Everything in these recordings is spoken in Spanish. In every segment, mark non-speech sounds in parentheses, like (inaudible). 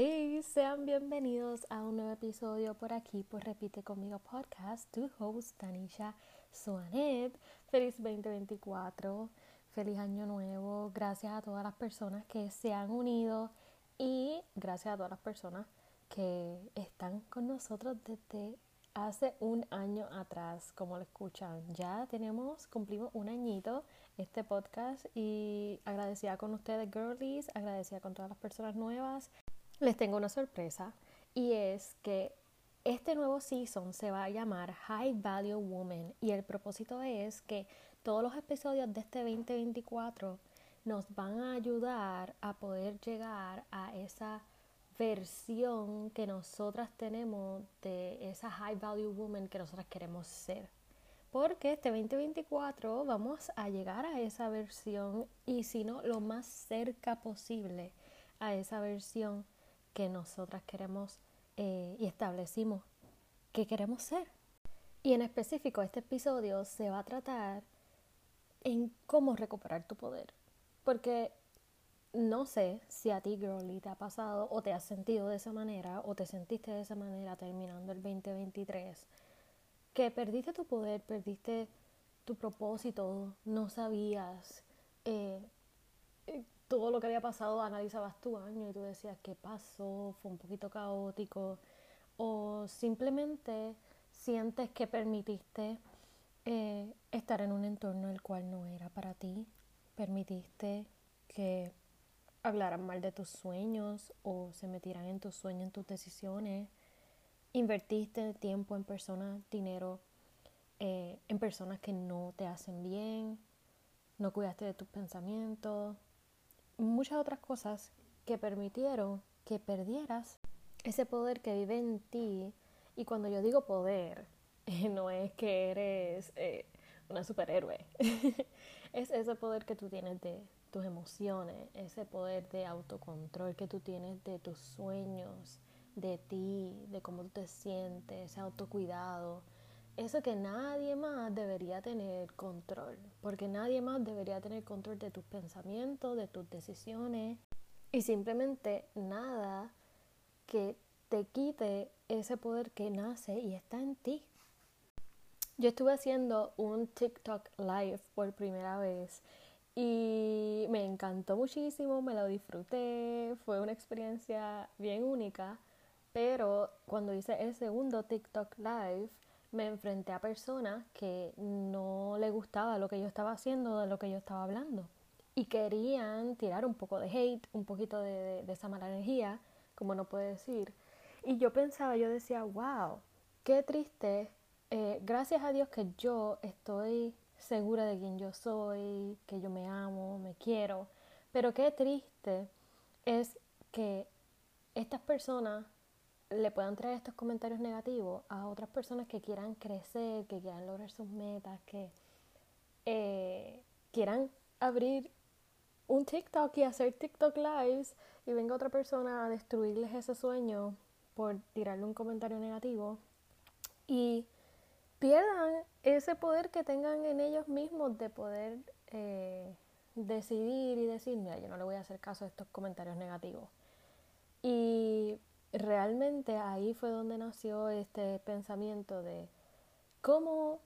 Hey, sean bienvenidos a un nuevo episodio por aquí por Repite conmigo podcast. Tu host Tanisha Suanet. Feliz 2024, feliz año nuevo. Gracias a todas las personas que se han unido y gracias a todas las personas que están con nosotros desde hace un año atrás, como lo escuchan. Ya tenemos, cumplimos un añito este podcast y agradecida con ustedes, girlies, agradecida con todas las personas nuevas. Les tengo una sorpresa y es que este nuevo season se va a llamar High Value Woman y el propósito es que todos los episodios de este 2024 nos van a ayudar a poder llegar a esa versión que nosotras tenemos de esa high value woman que nosotras queremos ser. Porque este 2024 vamos a llegar a esa versión y si no, lo más cerca posible a esa versión que nosotras queremos eh, y establecimos que queremos ser. Y en específico este episodio se va a tratar en cómo recuperar tu poder. Porque no sé si a ti, girly, te ha pasado o te has sentido de esa manera o te sentiste de esa manera terminando el 2023, que perdiste tu poder, perdiste tu propósito, no sabías eh, todo lo que había pasado, analizabas tu año y tú decías qué pasó, fue un poquito caótico, o simplemente sientes que permitiste eh, estar en un entorno el cual no era para ti, permitiste que hablaran mal de tus sueños o se metieran en tus sueños, en tus decisiones. Invertiste tiempo en personas, dinero, eh, en personas que no te hacen bien, no cuidaste de tus pensamientos, muchas otras cosas que permitieron que perdieras ese poder que vive en ti. Y cuando yo digo poder, (laughs) no es que eres eh, una superhéroe, (laughs) es ese poder que tú tienes de tus emociones, ese poder de autocontrol que tú tienes de tus sueños, de ti, de cómo tú te sientes, ese autocuidado. Eso que nadie más debería tener control, porque nadie más debería tener control de tus pensamientos, de tus decisiones y simplemente nada que te quite ese poder que nace y está en ti. Yo estuve haciendo un TikTok live por primera vez y me encantó muchísimo, me lo disfruté, fue una experiencia bien única, pero cuando hice el segundo TikTok Live me enfrenté a personas que no le gustaba lo que yo estaba haciendo, de lo que yo estaba hablando. Y querían tirar un poco de hate, un poquito de, esa mala energía, como no puede decir. Y yo pensaba, yo decía, wow, qué triste. Eh, gracias a Dios que yo estoy segura de quién yo soy, que yo me amo, me quiero. Pero qué triste es que estas personas le puedan traer estos comentarios negativos a otras personas que quieran crecer, que quieran lograr sus metas, que eh, quieran abrir un TikTok y hacer TikTok lives y venga otra persona a destruirles ese sueño por tirarle un comentario negativo. Y pierdan ese poder que tengan en ellos mismos de poder eh, decidir y decir, mira, yo no le voy a hacer caso a estos comentarios negativos. Y realmente ahí fue donde nació este pensamiento de cómo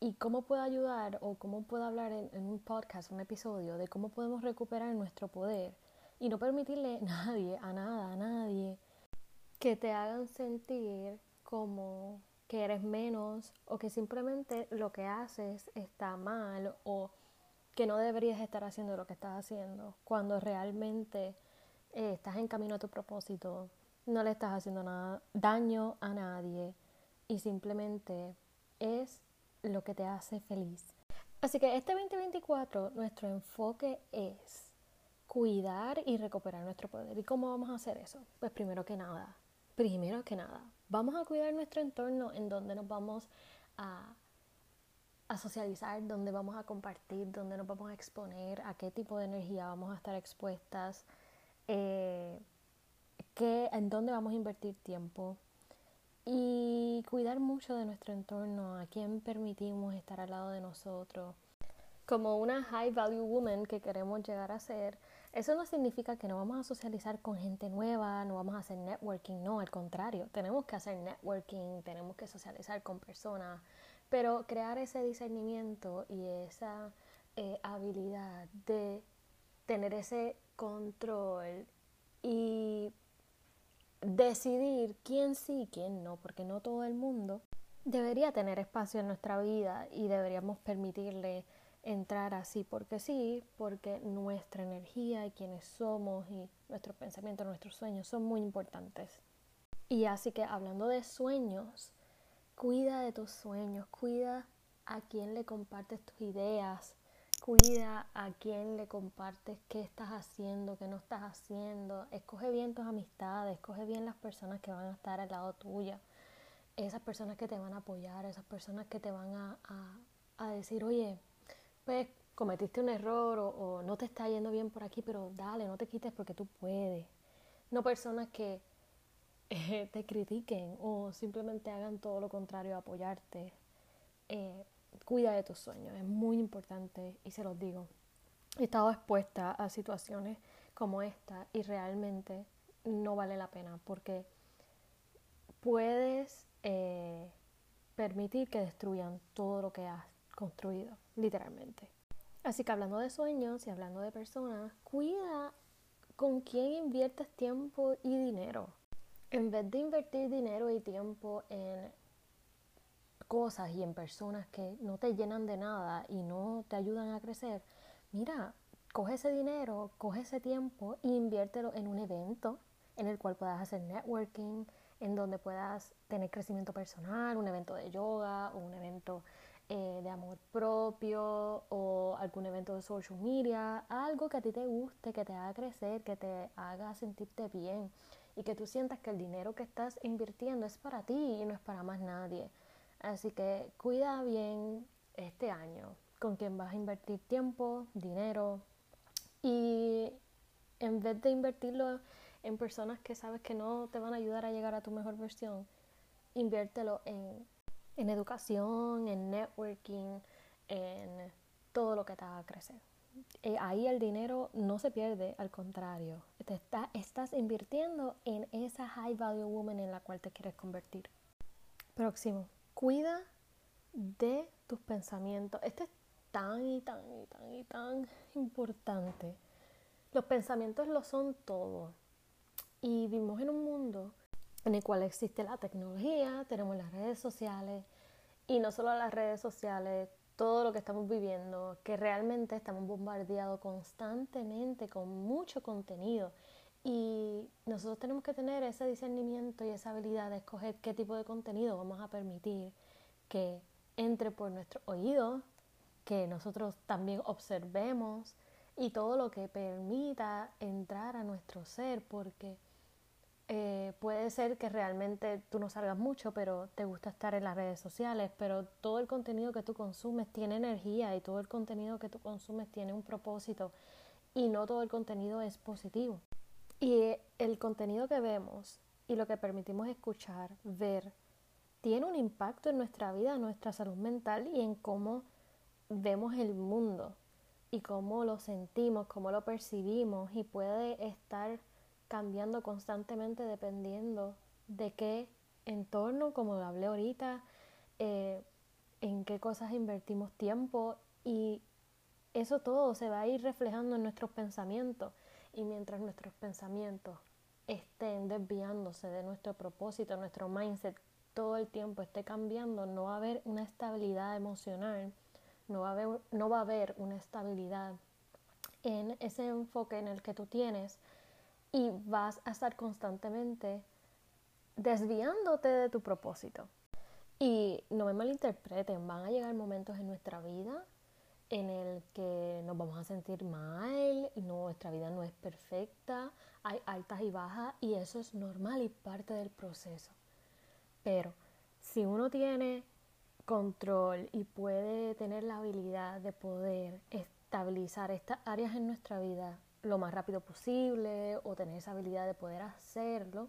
y cómo puedo ayudar o cómo puedo hablar en, un podcast, un episodio, de cómo podemos recuperar nuestro poder y no permitirle a (laughs) nadie, a nada, a nadie, que te hagan sentir como que eres menos o que simplemente lo que haces está mal o que no deberías estar haciendo lo que estás haciendo cuando realmente eh, estás en camino a tu propósito, no le estás haciendo nada, daño a nadie y simplemente es lo que te hace feliz. Así que este 2024 nuestro enfoque es cuidar y recuperar nuestro poder. ¿Y cómo vamos a hacer eso? Pues primero que nada, primero que nada, vamos a cuidar nuestro entorno en donde nos vamos a, socializar, donde vamos a compartir, donde nos vamos a exponer, a qué tipo de energía vamos a estar expuestas, eh, en dónde vamos a invertir tiempo y cuidar mucho de nuestro entorno, a quién permitimos estar al lado de nosotros. Como una high value woman que queremos llegar a ser, Eso no significa que no vamos a socializar con gente nueva, no vamos a hacer networking, no, al contrario, tenemos que hacer networking, tenemos que socializar con personas, pero crear ese discernimiento y esa eh, habilidad de tener ese control y decidir quién sí y quién no, porque no todo el mundo debería tener espacio en nuestra vida y deberíamos permitirle entrar así porque sí, porque nuestra energía y quienes somos y nuestros pensamientos, nuestros sueños son muy importantes. Y así que hablando de sueños, cuida de tus sueños, cuida a quién le compartes tus ideas, cuida a quién le compartes qué estás haciendo, qué no estás haciendo, escoge bien tus amistades, escoge bien las personas que van a estar al lado tuya, esas personas que te van a apoyar, esas personas que te van a, a decir, oye, pues cometiste un error o, no te está yendo bien por aquí, pero dale, no te quites porque tú puedes. No personas que eh, te critiquen o simplemente hagan todo lo contrario a apoyarte. Eh, cuida de tus sueños, es muy importante y se los digo. He estado expuesta a situaciones como esta y realmente no vale la pena porque puedes eh, permitir que destruyan todo lo que has construido, literalmente. Así que hablando de sueños y hablando de personas, cuida con quién inviertes tiempo y dinero. En vez de invertir dinero y tiempo en cosas y en personas que no te llenan de nada y no te ayudan a crecer, mira, coge ese dinero, coge ese tiempo e inviértelo en un evento en el cual puedas hacer networking, en donde puedas tener crecimiento personal, un evento de yoga o un evento eh, de amor propio o algún evento de social media, algo que a ti te guste, que te haga crecer, que te haga sentirte bien y que tú sientas que el dinero que estás invirtiendo es para ti y no es para más nadie. Así que cuida bien este año con quién vas a invertir tiempo, dinero y en vez de invertirlo en personas que sabes que no te van a ayudar a llegar a tu mejor versión, inviértelo en educación, en networking, en todo lo que te haga crecer. Eh, ahí el dinero no se pierde, al contrario, te está, estás invirtiendo en esa high value woman en la cual te quieres convertir. Próximo, cuida de tus pensamientos. Este es tan y tan y tan y tan importante. Los pensamientos lo son todo. Y vivimos en un mundo en el cual existe la tecnología, tenemos las redes sociales y no solo las redes sociales, todo lo que estamos viviendo, que realmente estamos bombardeados constantemente con mucho contenido y nosotros tenemos que tener ese discernimiento y esa habilidad de escoger qué tipo de contenido vamos a permitir que entre por nuestro oído, que nosotros también observemos y todo lo que permita entrar a nuestro ser, porque eh, puede ser que realmente tú no salgas mucho, pero te gusta estar en las redes sociales, pero todo el contenido que tú consumes tiene energía y todo el contenido que tú consumes tiene un propósito y no todo el contenido es positivo. Y el contenido que vemos y lo que permitimos escuchar, ver, tiene un impacto en nuestra vida, en nuestra salud mental y en cómo vemos el mundo y cómo lo sentimos, cómo lo percibimos y puede estar cambiando constantemente dependiendo de qué entorno, como hablé ahorita, eh, en qué cosas invertimos tiempo y eso todo se va a ir reflejando en nuestros pensamientos y mientras nuestros pensamientos estén desviándose de nuestro propósito, nuestro mindset todo el tiempo esté cambiando, no va a haber una estabilidad emocional, no va a haber, no va a haber una estabilidad en ese enfoque en el que tú tienes y vas a estar constantemente desviándote de tu propósito. Y no me malinterpreten, van a llegar momentos en nuestra vida en el que nos vamos a sentir mal, nuestra vida no es perfecta, hay altas y bajas y eso es normal y parte del proceso. Pero si uno tiene control y puede tener la habilidad de poder estabilizar estas áreas en nuestra vida lo más rápido posible o tener esa habilidad de poder hacerlo,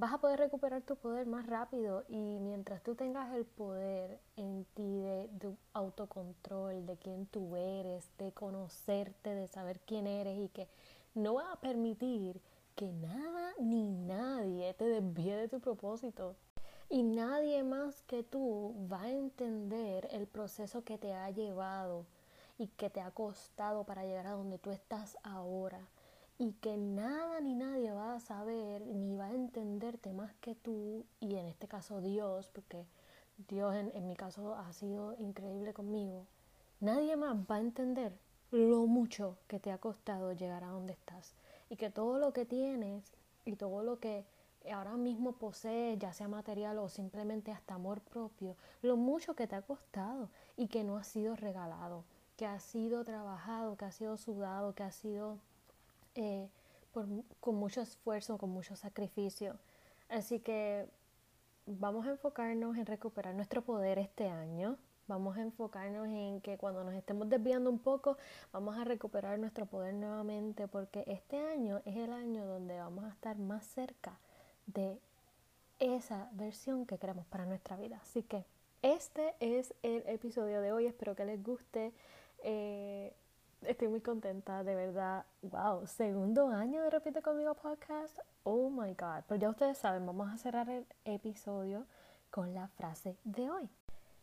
vas a poder recuperar tu poder más rápido y mientras tú tengas el poder en ti de, autocontrol, de quién tú eres, de conocerte, de saber quién eres y que no vas a permitir que nada ni nadie te desvíe de tu propósito. Y nadie más que tú va a entender el proceso que te ha llevado y que te ha costado para llegar a donde tú estás ahora. Y que nada ni nadie va a saber ni va a más que tú y en este caso Dios, porque Dios en, en mi caso ha sido increíble conmigo. Nadie más va a entender lo mucho que te ha costado llegar a donde estás y que todo lo que tienes y todo lo que ahora mismo posees, ya sea material o simplemente hasta amor propio, lo mucho que te ha costado y que no ha sido regalado, que ha sido trabajado, que ha sido sudado, que ha sido eh, con mucho esfuerzo, con mucho sacrificio. Así que vamos a enfocarnos en recuperar nuestro poder este año. Vamos a enfocarnos en que cuando nos estemos desviando un poco, vamos a recuperar nuestro poder nuevamente, porque este año es el año donde vamos a estar más cerca de esa versión que queremos para nuestra vida. Así que este es el episodio de hoy. Espero que les guste. Eh, estoy muy contenta, de verdad. Wow, segundo año de Repite conmigo podcast. Oh my god. Pero ya ustedes saben, vamos a cerrar el episodio con la frase de hoy.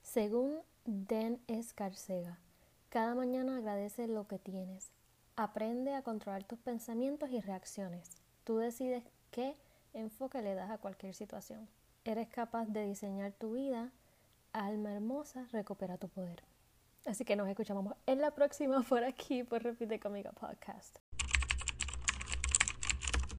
Según Den Escarcega, cada mañana agradece lo que tienes. Aprende a controlar tus pensamientos y reacciones. Tú decides qué enfoque le das a cualquier situación. Eres capaz de diseñar tu vida. Alma hermosa, recupera tu poder. Así que nos escuchamos en la próxima por aquí, por Repite Conmigo Podcast.